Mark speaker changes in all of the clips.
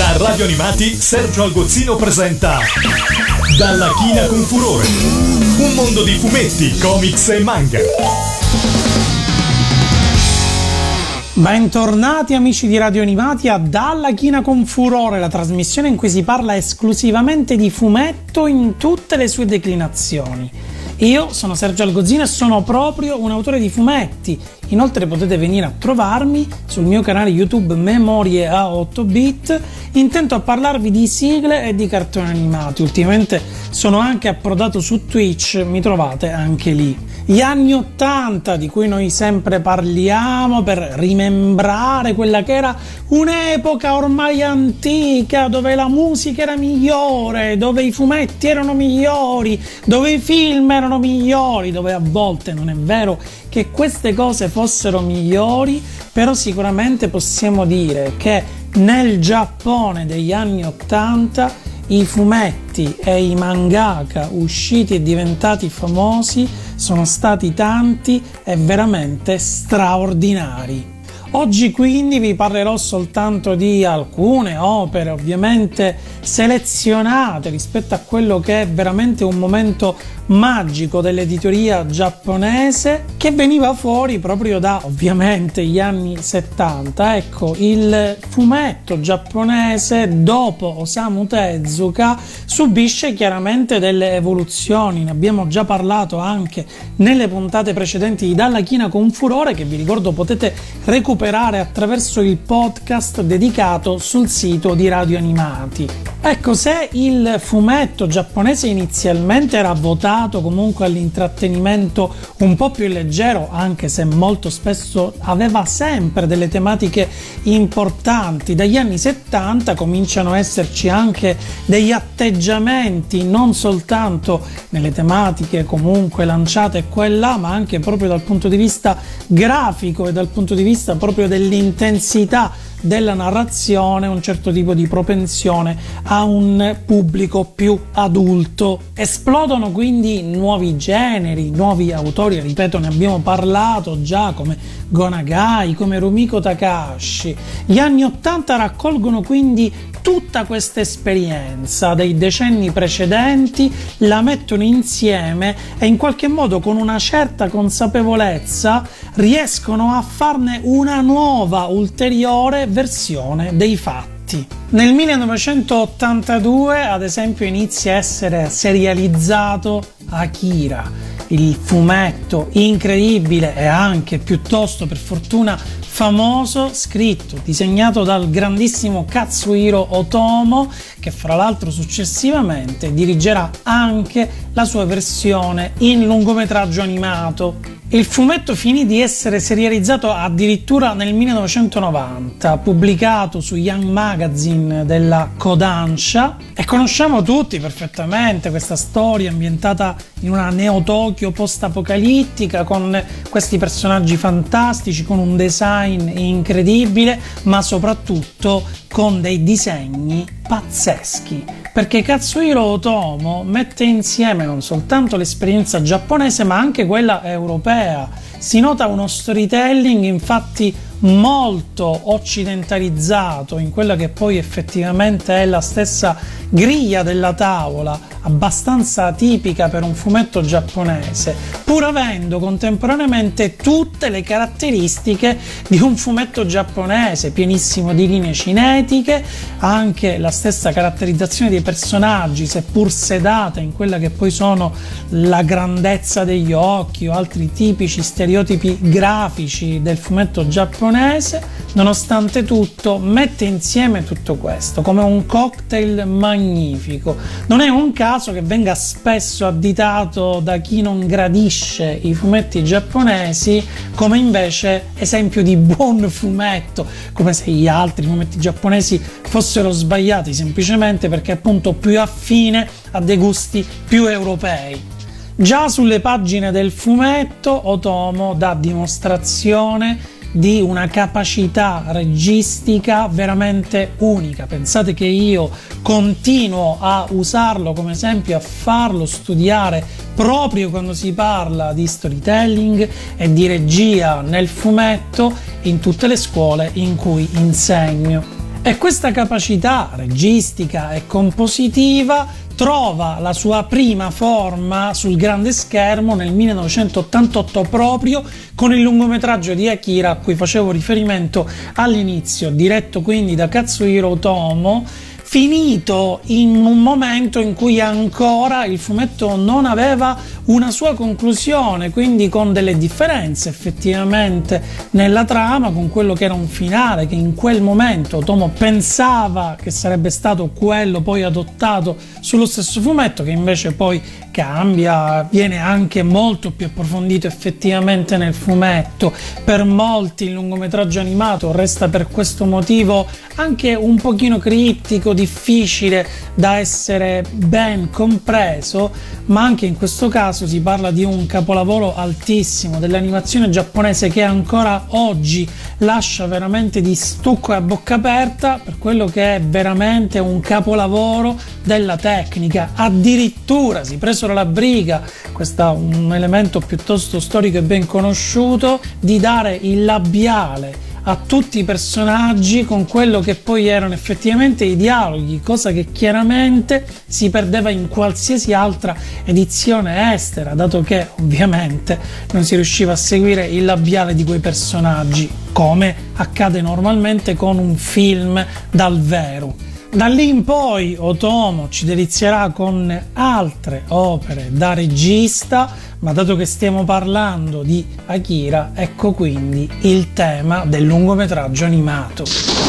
Speaker 1: Da Radio Animati Sergio Algozzino presenta Dalla china con furore. Un mondo di fumetti, comics e manga.
Speaker 2: Bentornati amici di Radio Animati a Dalla China con Furore, la trasmissione in cui si parla esclusivamente di fumetto in tutte le sue declinazioni. Io sono Sergio Algozzino e sono proprio un autore di fumetti. Inoltre potete venire a trovarmi sul mio canale YouTube Memorie a 8 bit, intento a parlarvi di sigle e di cartoni animati. Ultimamente sono anche approdato su Twitch, mi trovate anche lì. Gli anni 80 di cui noi sempre parliamo per rimembrare quella che era un'epoca ormai antica dove la musica era migliore, dove i fumetti erano migliori, dove i film erano migliori, dove a volte non è vero che queste cose fossero migliori, però sicuramente possiamo dire che nel Giappone degli anni 80 i fumetti e i mangaka usciti e diventati famosi sono stati tanti e veramente straordinari. Oggi quindi vi parlerò soltanto di alcune opere ovviamente selezionate rispetto a quello che è veramente un momento magico dell'editoria giapponese che veniva fuori proprio da ovviamente gli anni 70. Ecco, il fumetto giapponese dopo Osamu Tezuka subisce chiaramente delle evoluzioni, ne abbiamo già parlato anche nelle puntate precedenti di Dalla China con Furore che vi ricordo potete recuperare attraverso il podcast dedicato sul sito di Radio Animati. Ecco, se il fumetto giapponese inizialmente era votato comunque all'intrattenimento un po' più leggero, anche se molto spesso aveva sempre delle tematiche importanti, dagli anni 70 cominciano a esserci anche degli atteggiamenti non soltanto nelle tematiche comunque lanciate qua e là, ma anche proprio dal punto di vista grafico e dal punto di vista proprio dell'intensità della narrazione un certo tipo di propensione a un pubblico più adulto. Esplodono quindi nuovi generi, nuovi autori, ripeto, ne abbiamo parlato già come Gonagai, come Rumiko Takahashi. Gli anni Ottanta raccolgono quindi tutta questa esperienza dei decenni precedenti, la mettono insieme e in qualche modo con una certa consapevolezza riescono a farne una nuova, ulteriore versione dei fatti. Nel 1982, ad esempio, inizia a essere serializzato Akira, il fumetto incredibile e anche piuttosto per fortuna famoso, scritto, disegnato dal grandissimo Katsuhiro Otomo, che fra l'altro successivamente dirigerà anche la sua versione in lungometraggio animato. Il fumetto finì di essere serializzato addirittura nel 1990, pubblicato su Young Magazine della Kodansha. E conosciamo tutti perfettamente questa storia ambientata in una Neo-Tokyo post-apocalittica con questi personaggi fantastici, con un design incredibile, ma soprattutto con dei disegni pazzeschi. Perché Katsuhiro Otomo mette insieme non soltanto l'esperienza giapponese ma anche quella europea. Si nota uno storytelling infatti molto occidentalizzato in quella che poi effettivamente è la stessa griglia della tavola, abbastanza tipica per un fumetto giapponese, pur avendo contemporaneamente tutte le caratteristiche di un fumetto giapponese, pienissimo di linee cinetiche, anche la stessa caratterizzazione dei personaggi, seppur sedata in quella che poi sono la grandezza degli occhi o altri tipici stereotipi grafici del fumetto giapponese, nonostante tutto mette insieme tutto questo come un cocktail magnifico. Non è un caso che venga spesso additato da chi non gradisce i fumetti giapponesi come invece esempio di buon fumetto, come se gli altri fumetti giapponesi fossero sbagliati semplicemente perché appunto più affine a dei gusti più europei. Già sulle pagine del fumetto Otomo dà dimostrazione di una capacità registica veramente unica. Pensate che io continuo a usarlo come esempio, a farlo studiare proprio quando si parla di storytelling e di regia nel fumetto in tutte le scuole in cui insegno. E questa capacità registica e compositiva trova la sua prima forma sul grande schermo nel 1988 proprio con il lungometraggio di Akira a cui facevo riferimento all'inizio, diretto quindi da Katsuhiro Otomo finito in un momento in cui ancora il fumetto non aveva una sua conclusione, quindi con delle differenze effettivamente nella trama, con quello che era un finale che in quel momento Tomo pensava che sarebbe stato quello poi adottato sullo stesso fumetto, che invece poi cambia, viene anche molto più approfondito effettivamente nel fumetto. Per molti il lungometraggio animato resta per questo motivo anche un pochino criptico, difficile da essere ben compreso, ma anche in questo caso si parla di un capolavoro altissimo dell'animazione giapponese che ancora oggi lascia veramente di stucco e a bocca aperta per quello che è veramente un capolavoro della tecnica. Addirittura si presero la briga, questo è un elemento piuttosto storico e ben conosciuto, di dare il labiale a tutti i personaggi con quello che poi erano effettivamente i dialoghi, cosa che chiaramente si perdeva in qualsiasi altra edizione estera, dato che ovviamente non si riusciva a seguire il labiale di quei personaggi, come accade normalmente con un film dal vero. Da lì in poi Otomo ci delizierà con altre opere da regista, ma dato che stiamo parlando di Akira, ecco quindi il tema del lungometraggio animato.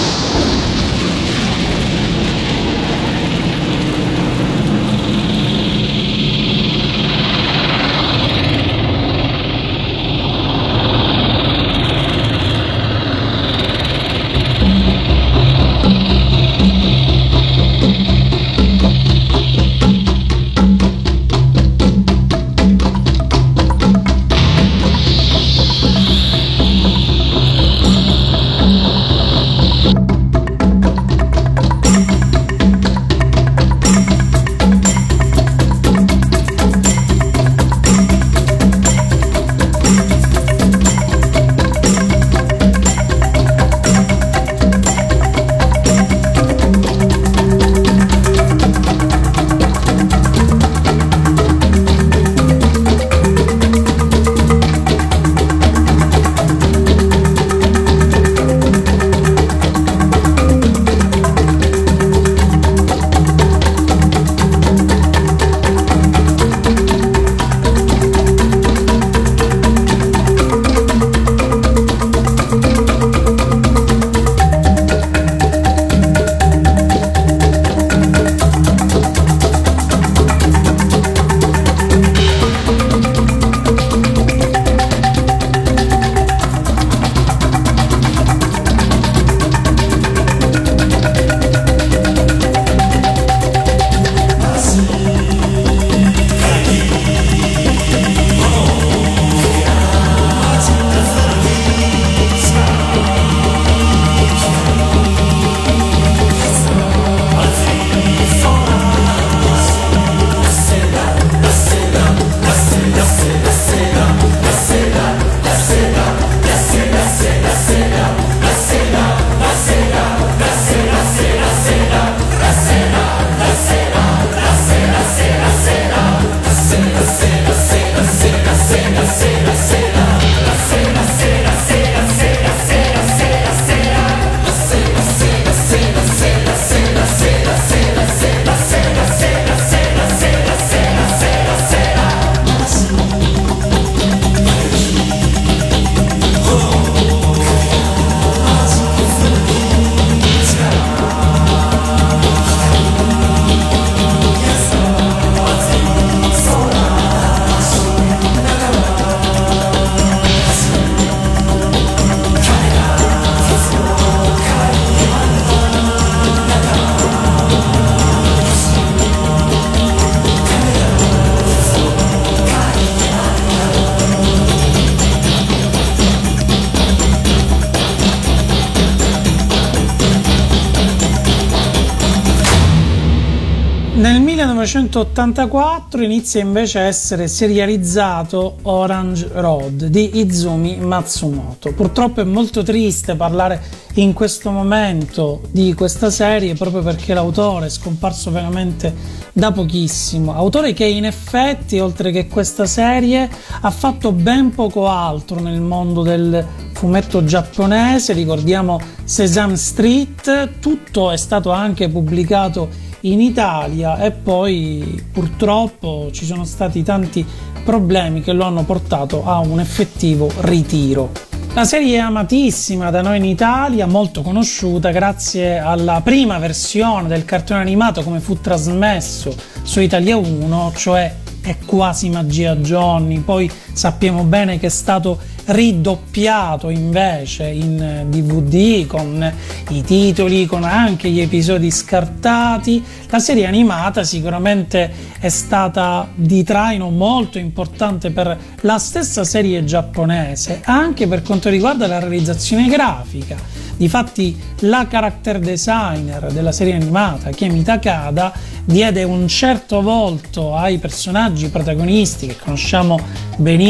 Speaker 2: 1984 inizia invece a essere serializzato Orange Road di Izumi Matsumoto. Purtroppo è molto triste parlare in questo momento di questa serie proprio perché l'autore è scomparso veramente da pochissimo. Autore che in effetti, oltre che questa serie, ha fatto ben poco altro nel mondo del fumetto giapponese. Ricordiamo Sesame Street, tutto è stato anche pubblicato in Italia e poi purtroppo ci sono stati tanti problemi che lo hanno portato a un effettivo ritiro. La serie è amatissima da noi in Italia, molto conosciuta grazie alla prima versione del cartone animato come fu trasmesso su Italia 1, cioè È quasi magia Johnny, poi sappiamo bene che è stato ridoppiato invece in DVD con i titoli, con anche gli episodi scartati. La serie animata sicuramente è stata di traino molto importante per la stessa serie giapponese, anche per quanto riguarda la realizzazione grafica. Difatti la character designer della serie animata, Kiemi Takada, diede un certo volto ai personaggi protagonisti che conosciamo benissimo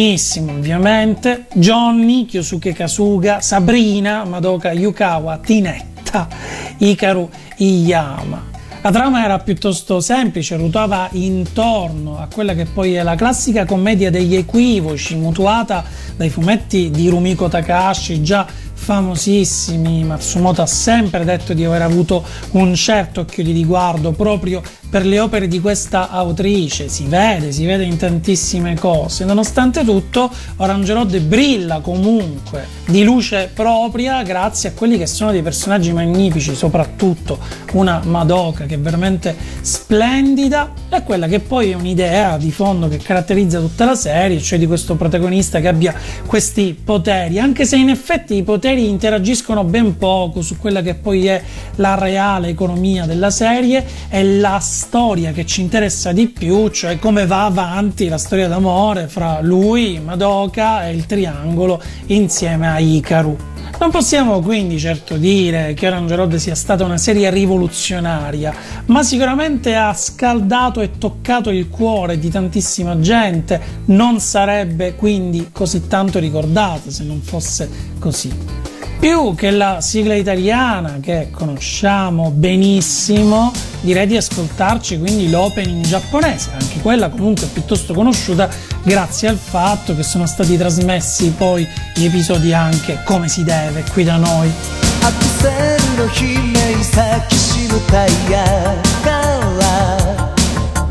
Speaker 2: ovviamente, Johnny, Kyosuke Kasuga, Sabrina, Madoka Yukawa, Tinetta, Ikaru Iyama. La trama era piuttosto semplice, ruotava intorno a quella che poi è la classica commedia degli equivoci, mutuata dai fumetti di Rumiko Takahashi, già famosissimi. Matsumoto ha sempre detto di aver avuto un certo occhio di riguardo proprio per le opere di questa autrice. Si vede, si vede in tantissime cose. Nonostante tutto, Orange Road brilla comunque di luce propria grazie a quelli che sono dei personaggi magnifici, soprattutto una Madoka che è veramente splendida e quella che poi è un'idea di fondo che caratterizza tutta la serie, cioè di questo protagonista che abbia questi poteri, anche se in effetti i poteri interagiscono ben poco su quella che poi è la reale economia della serie e la storia che ci interessa di più, cioè come va avanti la storia d'amore fra lui, Madoka e il triangolo insieme a Ikaru. Non possiamo quindi certo dire che Orange Road sia stata una serie rivoluzionaria, ma sicuramente ha scaldato e toccato il cuore di tantissima gente, non sarebbe quindi così tanto ricordata se non fosse così più che la sigla italiana che conosciamo benissimo, direi di ascoltarci quindi l'opening giapponese, anche quella comunque piuttosto conosciuta grazie al fatto che sono stati trasmessi poi gli episodi anche come si deve qui da noi.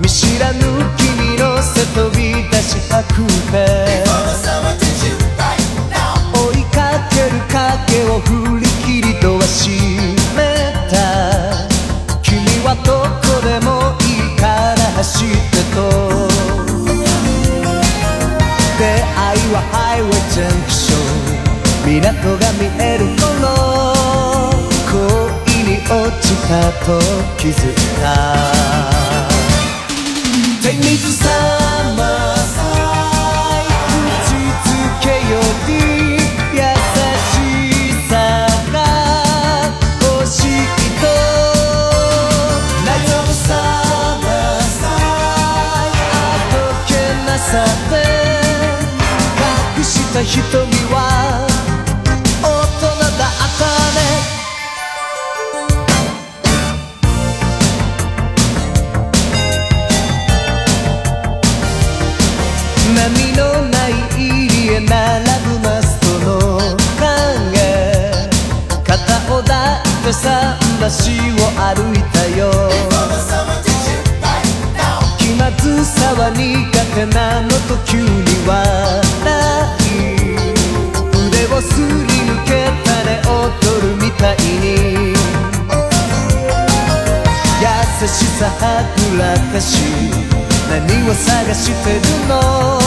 Speaker 2: 見知らぬ君の背飛び出したくて を振り切りとは閉めた君はどこでもいいから走ってと。出会いはハイウェイジャンクション。港が見える頃恋に落ちたと気づいた。手水さた瞳は大人だったね。波のない入りへ並ぶマストの影。肩を抱いて桟橋を歩いたよ。気まずさは苦手な私何を探してるの？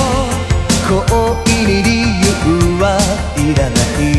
Speaker 2: 恋に理由はいらない。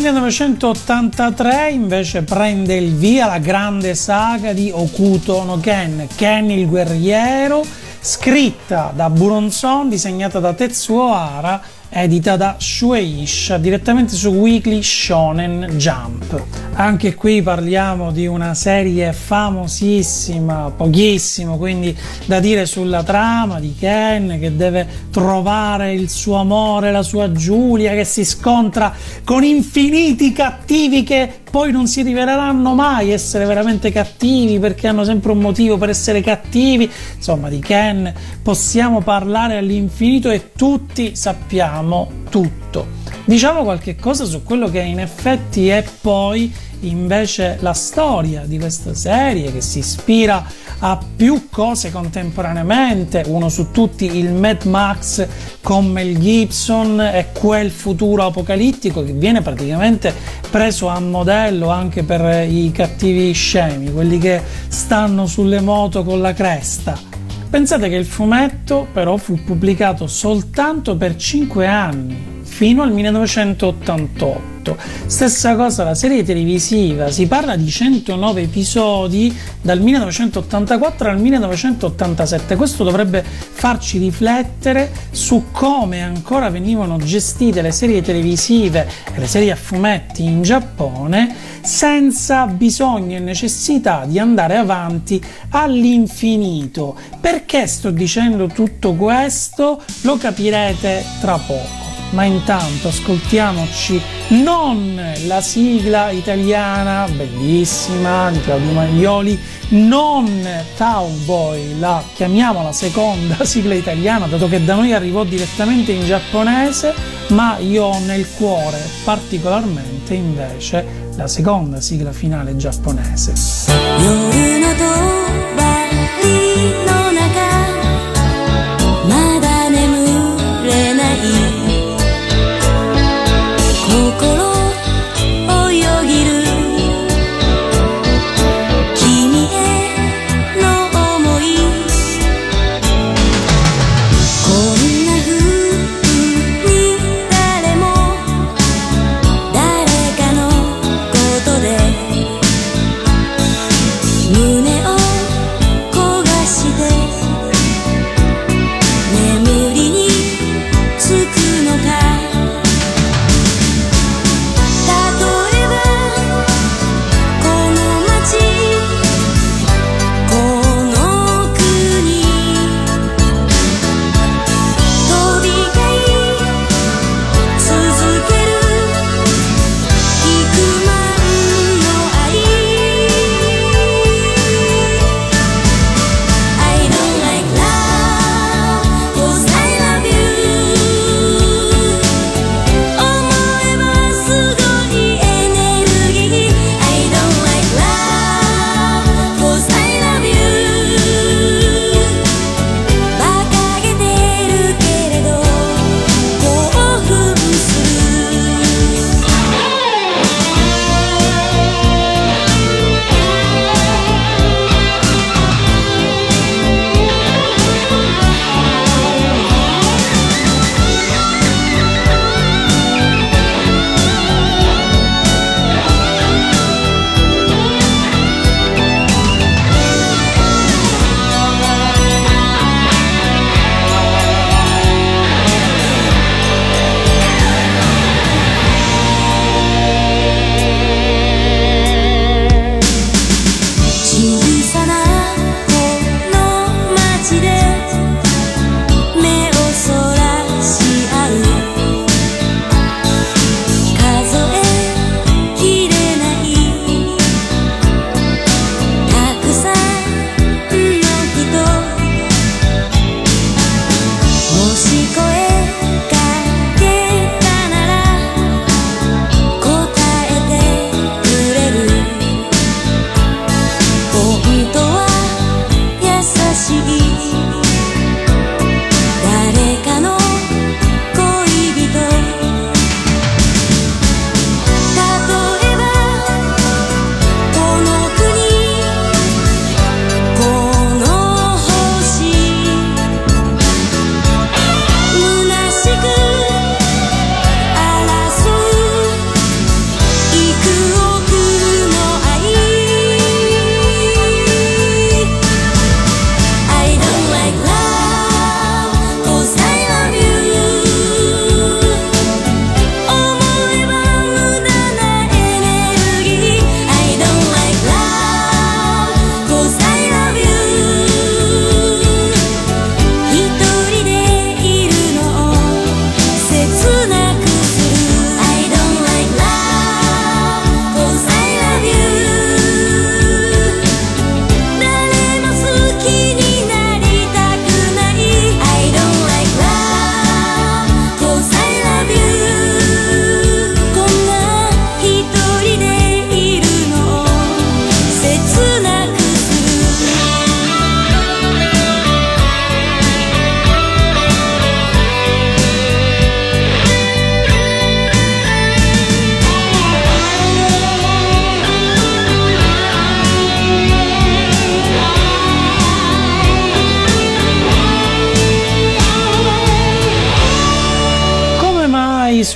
Speaker 2: 1983 invece prende il via la grande saga di Okuto no Ken, Ken il guerriero, scritta da Buronson, disegnata da Tetsuo Hara, edita da Shueisha, direttamente su Weekly Shonen Jump. Anche qui parliamo di una serie famosissima, pochissimo, quindi da dire sulla trama di Ken che deve trovare il suo amore, la sua Giulia, che si scontra con infiniti cattivi che poi non si riveleranno mai essere veramente cattivi perché hanno sempre un motivo per essere cattivi. Insomma, di Ken possiamo parlare all'infinito e tutti sappiamo tutto. Diciamo qualche cosa su quello che in effetti è poi invece la storia di questa serie che si ispira a più cose contemporaneamente, uno su tutti il Mad Max con Mel Gibson e quel futuro apocalittico che viene praticamente preso a modello anche per i cattivi scemi, quelli che stanno sulle moto con la cresta. Pensate che il fumetto però fu pubblicato soltanto per 5 anni, fino al 1988. Stessa cosa la serie televisiva, si parla di 109 episodi dal 1984 al 1987. Questo dovrebbe farci riflettere su come ancora venivano gestite le serie televisive e le serie a fumetti in Giappone senza bisogno e necessità di andare avanti all'infinito. Perché sto dicendo tutto questo? Lo capirete tra poco ma intanto ascoltiamoci non la sigla italiana bellissima di Claudio Maglioli, non Cowboy, la chiamiamo la seconda sigla italiana, dato che da noi arrivò direttamente in giapponese, ma io ho nel cuore particolarmente invece la seconda sigla finale giapponese.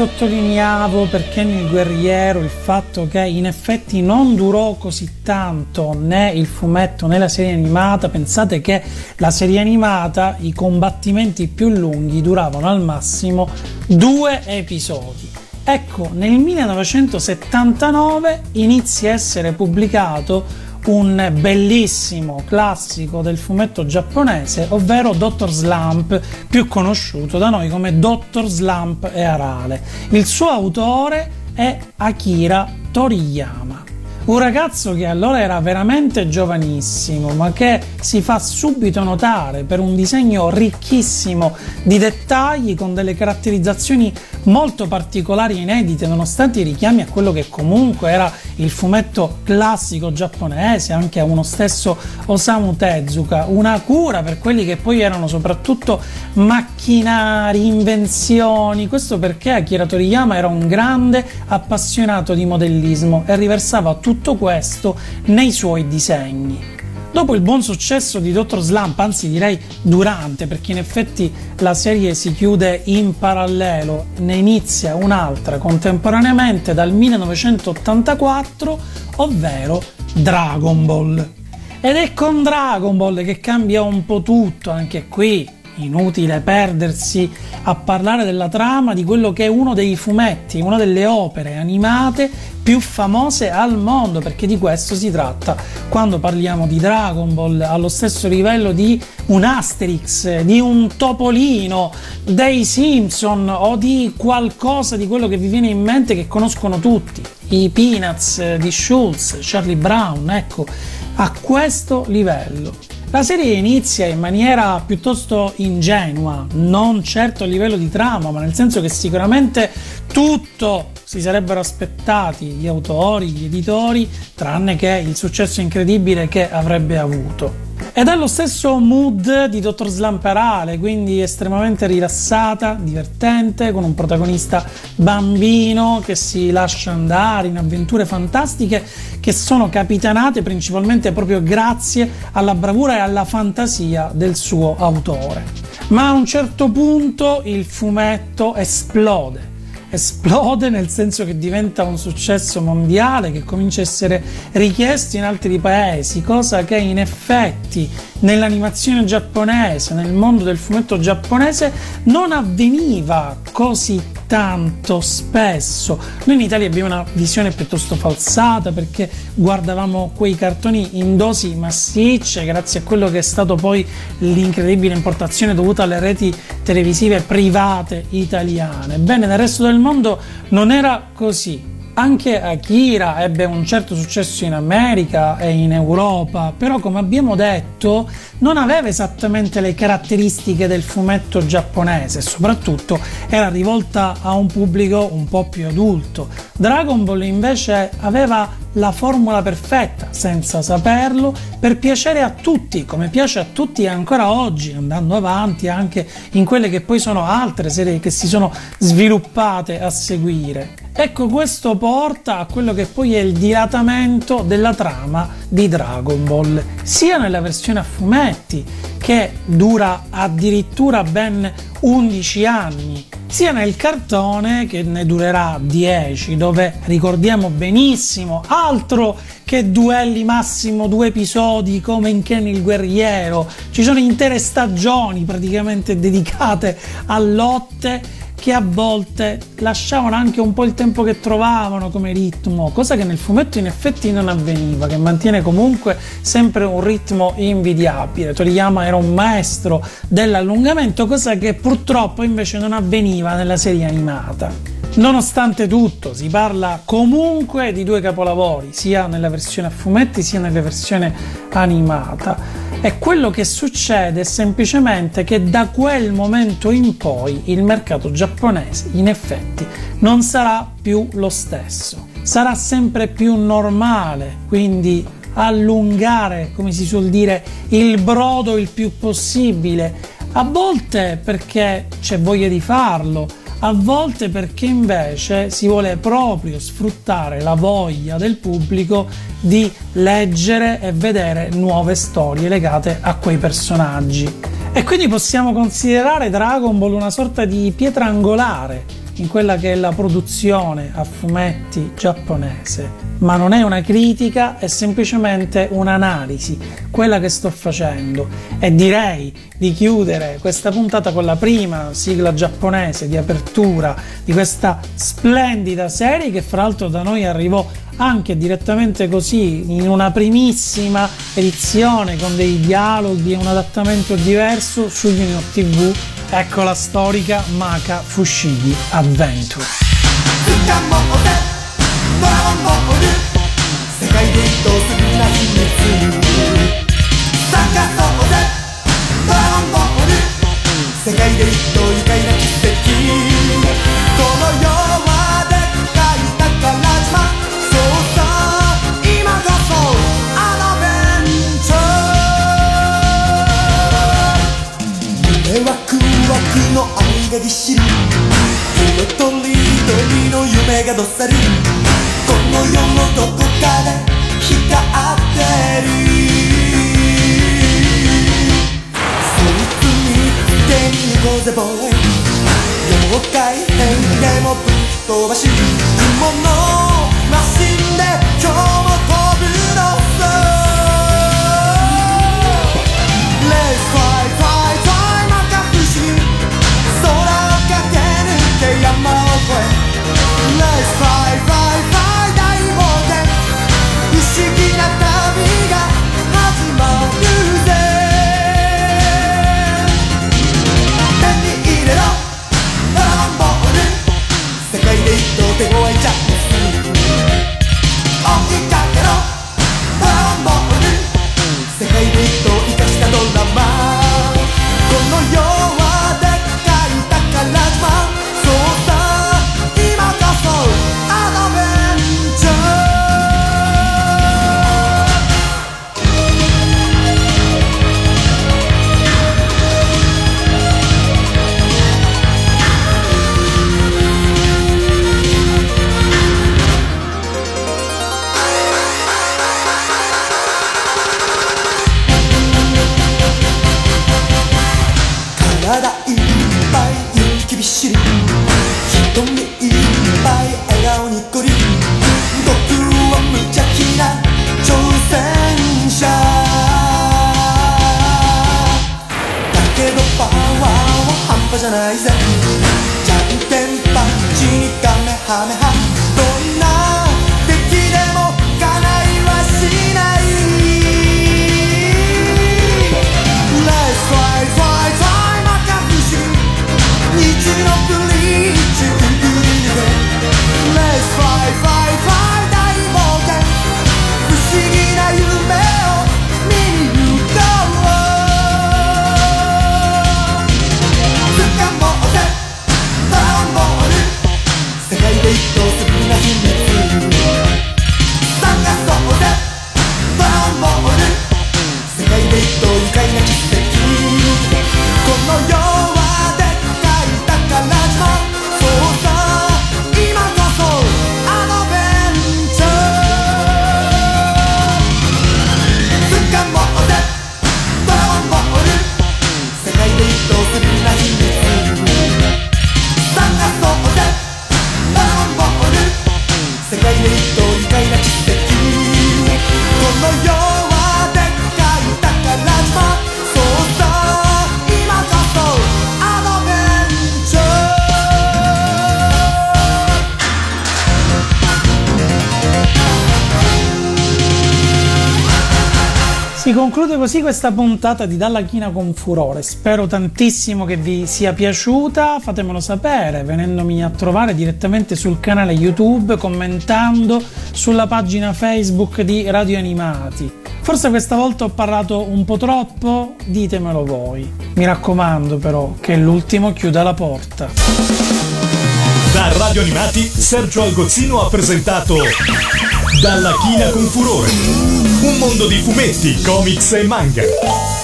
Speaker 2: Sottolineavo perché nel guerriero il fatto che in effetti non durò così tanto né il fumetto né la serie animata. Pensate che la serie animata, i combattimenti più lunghi duravano al massimo due episodi. Ecco, nel 1979 inizia a essere pubblicato un bellissimo classico del fumetto giapponese, ovvero Dr. Slump, più conosciuto da noi come Dr. Slump e Arale. Il suo autore è Akira Toriyama. Un ragazzo che allora era veramente giovanissimo, ma che si fa subito notare per un disegno ricchissimo di dettagli con delle caratterizzazioni molto particolari e inedite, nonostante i richiami a quello che comunque era il fumetto classico giapponese, anche a uno stesso Osamu Tezuka, una cura per quelli che poi erano soprattutto macchinari, invenzioni, questo perché Akira Toriyama era un grande appassionato di modellismo e riversava tutto questo nei suoi disegni. Dopo il buon successo di Dr. Slump, anzi direi durante, perché in effetti la serie si chiude in parallelo, ne inizia un'altra contemporaneamente dal 1984, ovvero Dragon Ball. Ed è con Dragon Ball che cambia un po' tutto, anche qui inutile perdersi a parlare della trama di quello che è uno dei fumetti, una delle opere animate più famose al mondo, perché di questo si tratta quando parliamo di Dragon Ball, allo stesso livello di un Asterix, di un Topolino, dei Simpson o di qualcosa di quello che vi viene in mente che conoscono tutti, i Peanuts di Schultz, Charlie Brown, ecco, a questo livello. La serie inizia in maniera piuttosto ingenua, non certo a livello di trama, ma nel senso che sicuramente tutto si sarebbero aspettati gli autori, gli editori, tranne che il successo incredibile che avrebbe avuto. Ed è lo stesso mood di Dottor Slamperale, quindi estremamente rilassata, divertente, con un protagonista bambino che si lascia andare in avventure fantastiche che sono capitanate principalmente proprio grazie alla bravura e alla fantasia del suo autore. Ma a un certo punto il fumetto esplode esplode nel senso che diventa un successo mondiale che comincia a essere richiesto in altri paesi, cosa che in effetti nell'animazione giapponese, nel mondo del fumetto giapponese non avveniva così tanto spesso. Noi in Italia abbiamo una visione piuttosto falsata perché guardavamo quei cartoni in dosi massicce grazie a quello che è stato poi l'incredibile importazione dovuta alle reti televisive private italiane. Bene, nel resto del mondo non era così. Anche Akira ebbe un certo successo in America e in Europa, però come abbiamo detto non aveva esattamente le caratteristiche del fumetto giapponese soprattutto era rivolta a un pubblico un po' più adulto. Dragon Ball invece aveva la formula perfetta, senza saperlo, per piacere a tutti, come piace a tutti ancora oggi, andando avanti anche in quelle che poi sono altre serie che si sono sviluppate a seguire. Ecco, questo porta a quello che poi è il dilatamento della trama di Dragon Ball, sia nella versione a fumetti, che dura addirittura ben 11 anni, sia nel cartone che ne durerà 10, dove ricordiamo benissimo altro che duelli massimo due episodi come in Ken il guerriero, ci sono intere stagioni praticamente dedicate a lotte che a volte lasciavano anche un po' il tempo che trovavano come ritmo, cosa che nel fumetto in effetti non avveniva, che mantiene comunque sempre un ritmo invidiabile. Toriyama era un maestro dell'allungamento, cosa che purtroppo invece non avveniva nella serie animata. Nonostante tutto, si parla comunque di due capolavori, sia nella versione a fumetti sia nella versione animata. E quello che succede è semplicemente che da quel momento in poi il mercato giapponese in effetti non sarà più lo stesso. Sarà sempre più normale, quindi allungare, come si suol dire, il brodo il più possibile. A volte perché c'è voglia di farlo, a volte perché invece si vuole proprio sfruttare la voglia del pubblico di leggere e vedere nuove storie legate a quei personaggi. E quindi possiamo considerare Dragon Ball una sorta di pietra angolare in quella che è la produzione a fumetti giapponese, ma non è una critica, è semplicemente un'analisi, quella che sto facendo. E direi di chiudere questa puntata con la prima sigla giapponese di apertura di questa splendida serie che fra l'altro da noi arrivò anche direttamente così in una primissima edizione con dei dialoghi e un adattamento diverso su Junior TV Ecco la storica Maka Fushigi Adventure.
Speaker 3: 世界で一等愉快な知らん。色とりどりの夢がどっさり。この世のどこかで光ってる。そいつに手に行こうぜボーイ。妖怪変でもぶっ飛ばし。雲のマシンで come and
Speaker 2: Si conclude così questa puntata di Dalla China con Furore. Spero tantissimo che vi sia piaciuta. Fatemelo sapere venendomi a trovare direttamente sul canale YouTube, commentando sulla pagina Facebook di Radio Animati. Forse questa volta ho parlato un po' troppo, ditemelo voi. Mi raccomando però che l'ultimo chiuda la porta.
Speaker 1: Da Radio Animati Sergio Algozzino ha presentato dalla china con furore. Un mondo di fumetti, comics e manga